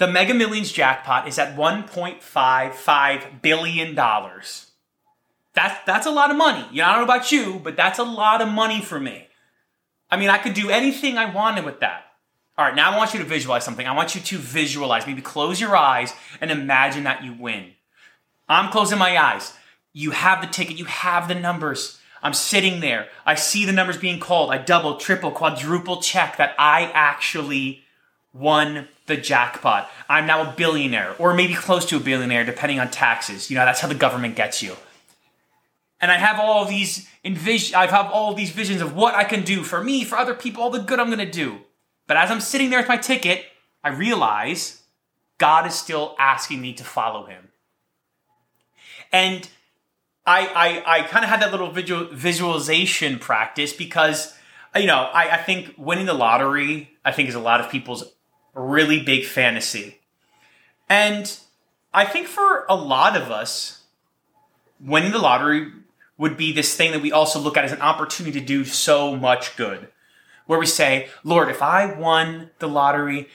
The Mega Millions jackpot is at $1.55 billion. That's, that's a lot of money. You know, I don't know about you, but that's a lot of money for me. I mean, I could do anything I wanted with that. All right, now I want you to visualize something. I want you to visualize, maybe close your eyes and imagine that you win. I'm closing my eyes. You have the ticket, you have the numbers. I'm sitting there. I see the numbers being called. I double, triple, quadruple check that I actually won the jackpot. I'm now a billionaire, or maybe close to a billionaire, depending on taxes. You know, that's how the government gets you. And I have all these envision, I have all these visions of what I can do for me, for other people, all the good I'm going to do. But as I'm sitting there with my ticket, I realize God is still asking me to follow Him. And I, I, I kind of had that little visual, visualization practice because, you know, I, I think winning the lottery, I think is a lot of people's really big fantasy. And I think for a lot of us, winning the lottery would be this thing that we also look at as an opportunity to do so much good. Where we say, Lord, if I won the lottery,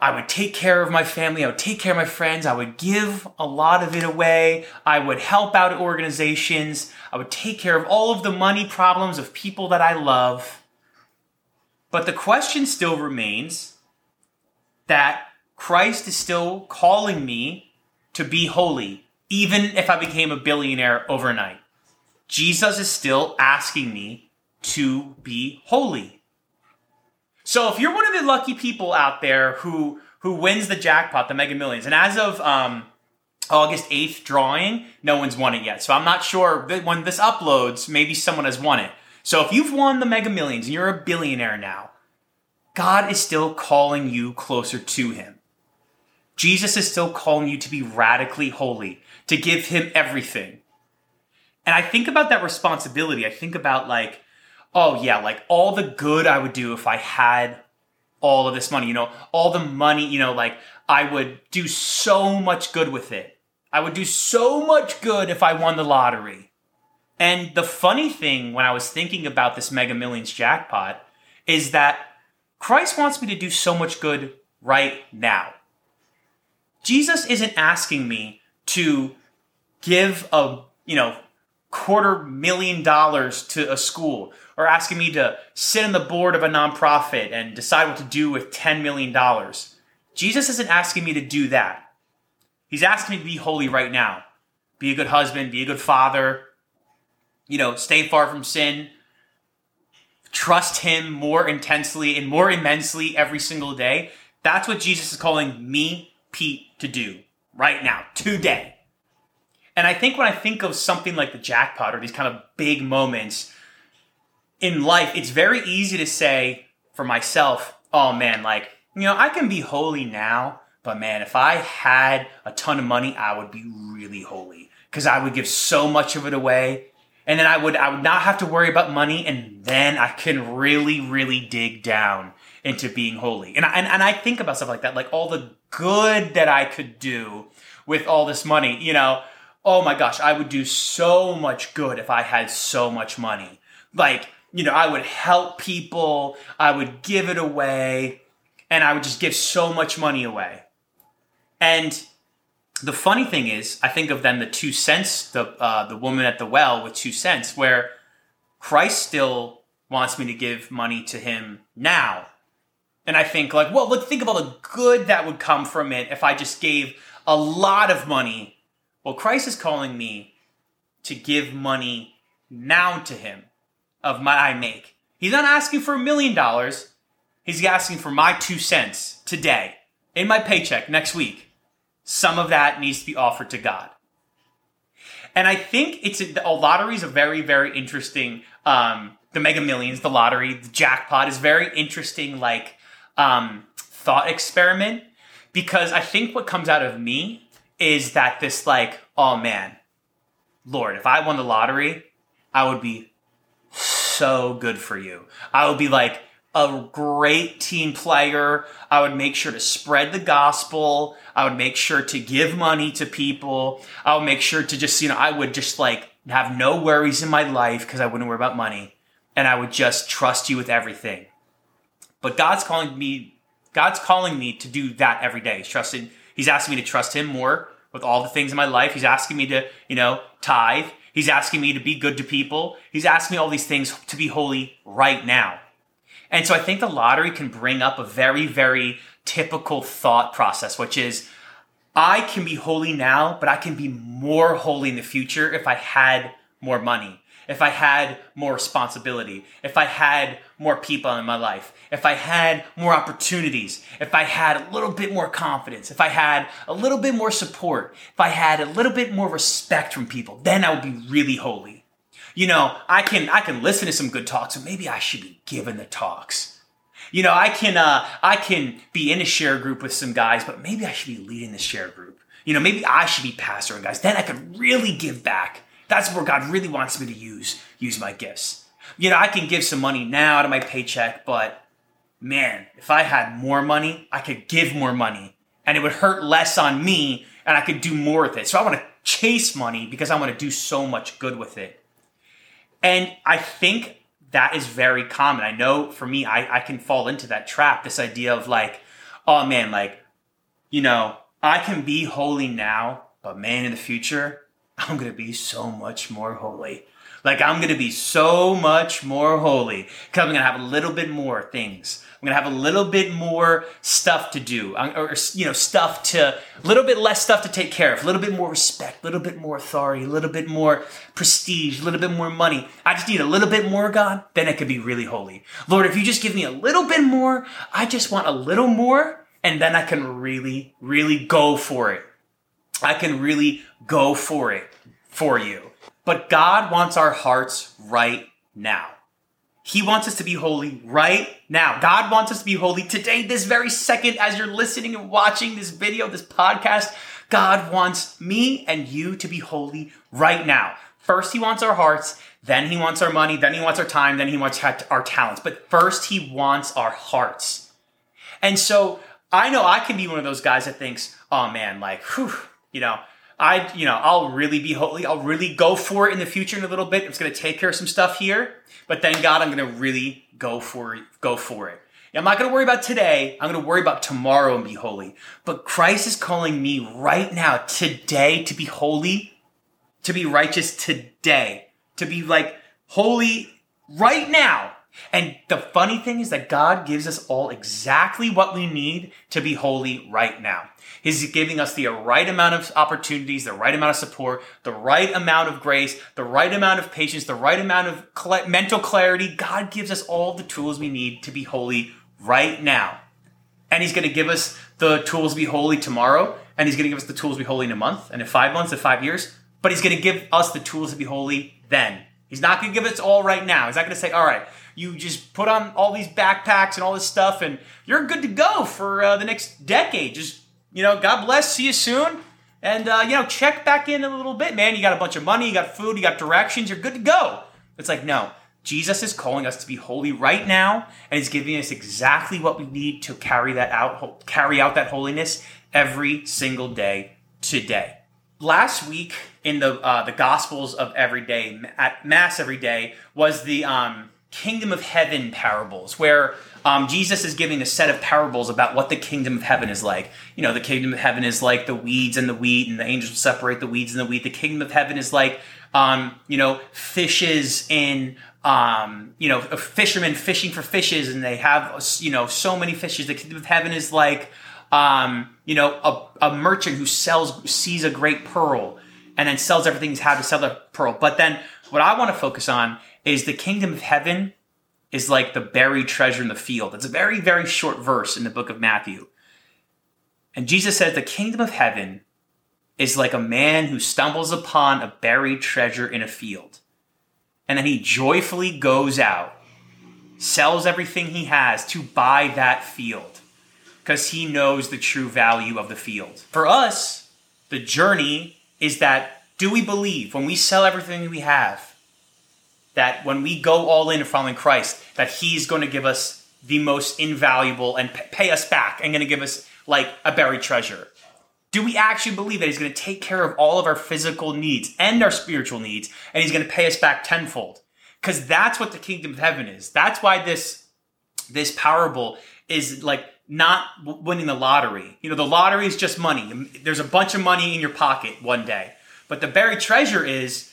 I would take care of my family. I would take care of my friends. I would give a lot of it away. I would help out organizations. I would take care of all of the money problems of people that I love. But the question still remains that Christ is still calling me to be holy, even if I became a billionaire overnight. Jesus is still asking me to be holy. So if you're one of the lucky people out there who who wins the jackpot, the Mega Millions, and as of um, August 8th drawing, no one's won it yet. So I'm not sure when this uploads, maybe someone has won it. So if you've won the Mega Millions and you're a billionaire now, God is still calling you closer to Him. Jesus is still calling you to be radically holy, to give Him everything. And I think about that responsibility. I think about like, oh yeah, like all the good I would do if I had all of this money, you know, all the money, you know, like I would do so much good with it. I would do so much good if I won the lottery. And the funny thing when I was thinking about this Mega Millions jackpot is that Christ wants me to do so much good right now. Jesus isn't asking me to give a, you know, quarter million dollars to a school or asking me to sit on the board of a nonprofit and decide what to do with $10 million. Jesus isn't asking me to do that. He's asking me to be holy right now. Be a good husband, be a good father, you know, stay far from sin, trust him more intensely and more immensely every single day. That's what Jesus is calling me, Pete, to do right now, today. And I think when I think of something like the jackpot or these kind of big moments, in life, it's very easy to say for myself, oh man, like, you know, I can be holy now, but man, if I had a ton of money, I would be really holy because I would give so much of it away. And then I would, I would not have to worry about money. And then I can really, really dig down into being holy. And I, and, and I think about stuff like that, like all the good that I could do with all this money, you know, oh my gosh, I would do so much good if I had so much money. Like, you know, I would help people, I would give it away, and I would just give so much money away. And the funny thing is, I think of then the two cents, the uh, the woman at the well with two cents, where Christ still wants me to give money to him now. And I think like, well, look, think of all the good that would come from it if I just gave a lot of money. Well, Christ is calling me to give money now to him of my I make. He's not asking for a million dollars. He's asking for my two cents today in my paycheck next week. Some of that needs to be offered to God. And I think it's a, a lottery is a very, very interesting. Um, the Mega Millions, the lottery, the jackpot is very interesting. Like um, thought experiment because I think what comes out of me is that this like, oh man, Lord, if I won the lottery, I would be so good for you. I would be like a great team player. I would make sure to spread the gospel. I would make sure to give money to people. I would make sure to just, you know, I would just like have no worries in my life because I wouldn't worry about money. And I would just trust you with everything. But God's calling me God's calling me to do that every day. He's trusting, he's asking me to trust him more with all the things in my life. He's asking me to, you know, tithe. He's asking me to be good to people. He's asking me all these things to be holy right now. And so I think the lottery can bring up a very, very typical thought process, which is I can be holy now, but I can be more holy in the future if I had more money, if I had more responsibility, if I had more people in my life, if I had more opportunities, if I had a little bit more confidence, if I had a little bit more support, if I had a little bit more respect from people, then I would be really holy. You know, I can I can listen to some good talks, and maybe I should be giving the talks. You know, I can uh, I can be in a share group with some guys, but maybe I should be leading the share group. You know, maybe I should be pastoring guys. Then I could really give back. That's where God really wants me to use use my gifts. You know, I can give some money now out of my paycheck, but man, if I had more money, I could give more money and it would hurt less on me and I could do more with it. So I want to chase money because I want to do so much good with it. And I think that is very common. I know for me, I, I can fall into that trap. This idea of like, oh man, like, you know, I can be holy now, but man, in the future, I'm going to be so much more holy. Like, I'm going to be so much more holy because I'm going to have a little bit more things I'm gonna have a little bit more stuff to do, or you know, stuff to a little bit less stuff to take care of, a little bit more respect, a little bit more authority, a little bit more prestige, a little bit more money. I just need a little bit more, God. Then it could be really holy. Lord, if you just give me a little bit more, I just want a little more, and then I can really, really go for it. I can really go for it for you. But God wants our hearts right now. He wants us to be holy right now. God wants us to be holy today, this very second, as you're listening and watching this video, this podcast. God wants me and you to be holy right now. First, He wants our hearts, then He wants our money, then He wants our time, then He wants our talents. But first, He wants our hearts. And so I know I can be one of those guys that thinks, oh man, like, whew, you know, I, you know, I'll really be holy. I'll really go for it in the future in a little bit. It's going to take care of some stuff here, but then God, I'm going to really go for it, go for it. I'm not going to worry about today. I'm going to worry about tomorrow and be holy. But Christ is calling me right now, today, to be holy, to be righteous today, to be like holy right now. And the funny thing is that God gives us all exactly what we need to be holy right now. He's giving us the right amount of opportunities, the right amount of support, the right amount of grace, the right amount of patience, the right amount of mental clarity. God gives us all the tools we need to be holy right now. And He's going to give us the tools to be holy tomorrow, and He's going to give us the tools to be holy in a month, and in five months, in five years. But He's going to give us the tools to be holy then. He's not going to give us all right now. He's not going to say, all right, you just put on all these backpacks and all this stuff, and you're good to go for uh, the next decade. Just you know, God bless. See you soon. And, uh, you know, check back in a little bit, man. You got a bunch of money, you got food, you got directions, you're good to go. It's like, no, Jesus is calling us to be holy right now, and He's giving us exactly what we need to carry that out, carry out that holiness every single day today. Last week in the uh, the Gospels of every day at Mass every day was the um, Kingdom of Heaven parables, where um, Jesus is giving a set of parables about what the kingdom of heaven is like. You know, the kingdom of heaven is like the weeds and the wheat, and the angels separate the weeds and the wheat. The kingdom of heaven is like, um, you know, fishes in, um, you know, a fisherman fishing for fishes, and they have, you know, so many fishes. The kingdom of heaven is like, um, you know, a, a merchant who sells, sees a great pearl, and then sells everything he's had to sell the pearl. But then, what I want to focus on is the kingdom of heaven is like the buried treasure in the field. It's a very, very short verse in the book of Matthew. And Jesus says the kingdom of heaven is like a man who stumbles upon a buried treasure in a field. And then he joyfully goes out, sells everything he has to buy that field because he knows the true value of the field. For us, the journey is that do we believe when we sell everything we have that when we go all in following Christ, that He's going to give us the most invaluable and pay us back and going to give us like a buried treasure? Do we actually believe that He's going to take care of all of our physical needs and our spiritual needs and He's going to pay us back tenfold? Because that's what the kingdom of heaven is. That's why this this parable is like not winning the lottery. You know, the lottery is just money. There's a bunch of money in your pocket one day. But the buried treasure is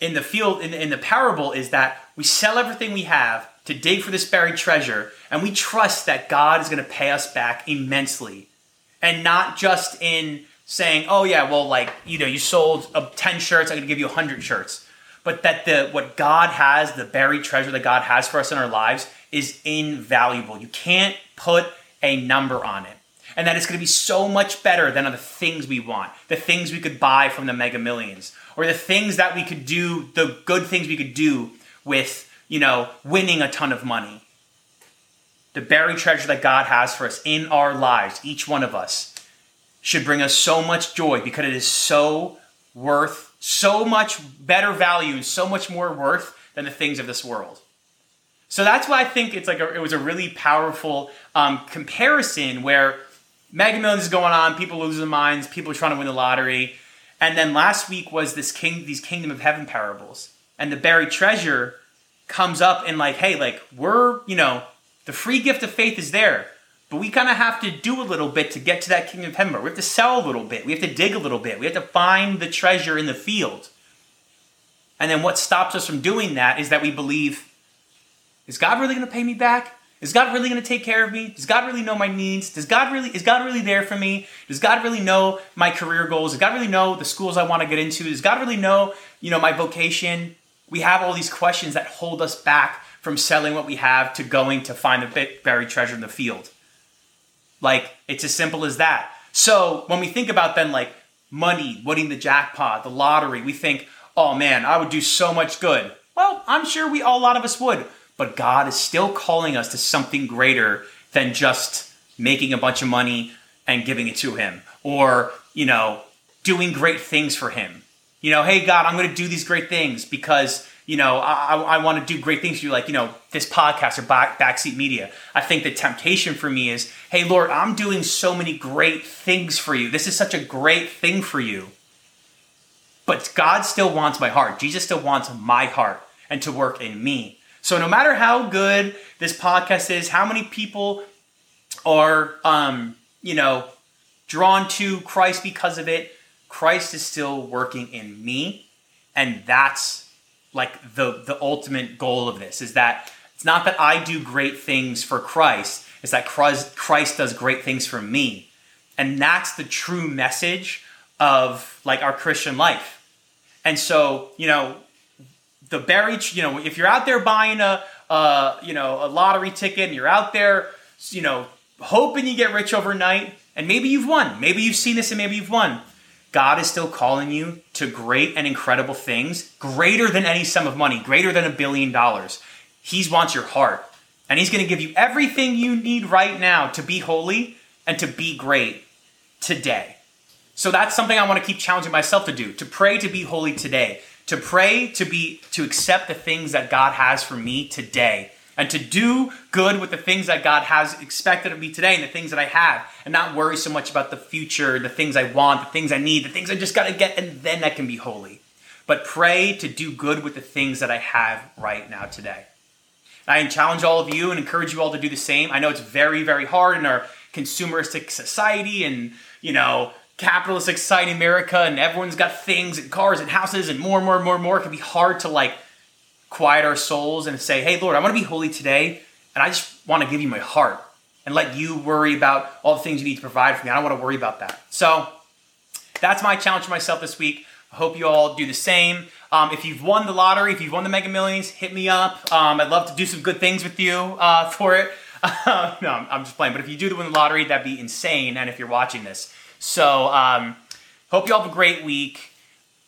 in the field in, in the parable is that we sell everything we have to dig for this buried treasure and we trust that God is going to pay us back immensely. And not just in saying, "Oh yeah, well like, you know, you sold uh, 10 shirts, I'm going to give you 100 shirts." But that the what God has, the buried treasure that God has for us in our lives is invaluable. You can't put a number on it and that it's going to be so much better than the things we want, the things we could buy from the mega millions, or the things that we could do, the good things we could do with, you know, winning a ton of money. The buried treasure that God has for us in our lives, each one of us, should bring us so much joy because it is so worth, so much better value, so much more worth than the things of this world. So that's why I think it's like a, it was a really powerful um, comparison where Mega Millions is going on, people losing their minds, people trying to win the lottery. And then last week was this king these kingdom of heaven parables. And the buried treasure comes up and like, hey, like we're, you know, the free gift of faith is there. But we kind of have to do a little bit to get to that kingdom of heaven. We have to sell a little bit. We have to dig a little bit. We have to find the treasure in the field. And then what stops us from doing that is that we believe, is God really going to pay me back? Is God really going to take care of me? Does God really know my needs? Does God really is God really there for me? Does God really know my career goals? Does God really know the schools I want to get into? Does God really know, you know, my vocation? We have all these questions that hold us back from selling what we have to going to find the buried treasure in the field. Like it's as simple as that. So when we think about then like money, winning the jackpot, the lottery, we think, oh man, I would do so much good. Well, I'm sure we all a lot of us would but God is still calling us to something greater than just making a bunch of money and giving it to Him or, you know, doing great things for Him. You know, hey, God, I'm going to do these great things because, you know, I, I want to do great things for you, like, you know, this podcast or back, Backseat Media. I think the temptation for me is, hey, Lord, I'm doing so many great things for you. This is such a great thing for you. But God still wants my heart. Jesus still wants my heart and to work in me. So no matter how good this podcast is, how many people are, um, you know, drawn to Christ because of it, Christ is still working in me, and that's like the the ultimate goal of this is that it's not that I do great things for Christ, it's that Christ, Christ does great things for me. And that's the true message of like our Christian life. And so, you know, the buried, you know, if you're out there buying a, uh, you know, a lottery ticket and you're out there, you know, hoping you get rich overnight, and maybe you've won, maybe you've seen this and maybe you've won. God is still calling you to great and incredible things, greater than any sum of money, greater than a billion dollars. He wants your heart. And He's going to give you everything you need right now to be holy and to be great today. So that's something I want to keep challenging myself to do, to pray to be holy today to pray to be to accept the things that God has for me today and to do good with the things that God has expected of me today and the things that I have and not worry so much about the future, the things I want, the things I need, the things I just got to get and then I can be holy. But pray to do good with the things that I have right now today. I challenge all of you and encourage you all to do the same. I know it's very, very hard in our consumeristic society and, you know, capitalist, exciting America, and everyone's got things and cars and houses and more and more and more and more. It can be hard to like quiet our souls and say, hey, Lord, I want to be holy today, and I just want to give you my heart and let you worry about all the things you need to provide for me. I don't want to worry about that. So that's my challenge for myself this week. I hope you all do the same. Um, if you've won the lottery, if you've won the Mega Millions, hit me up. Um, I'd love to do some good things with you uh, for it. no, I'm just playing. But if you do win the lottery, that'd be insane. And if you're watching this, so, um, hope you all have a great week.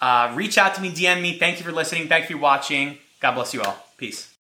Uh, reach out to me, DM me. Thank you for listening. Thank you for watching. God bless you all. Peace.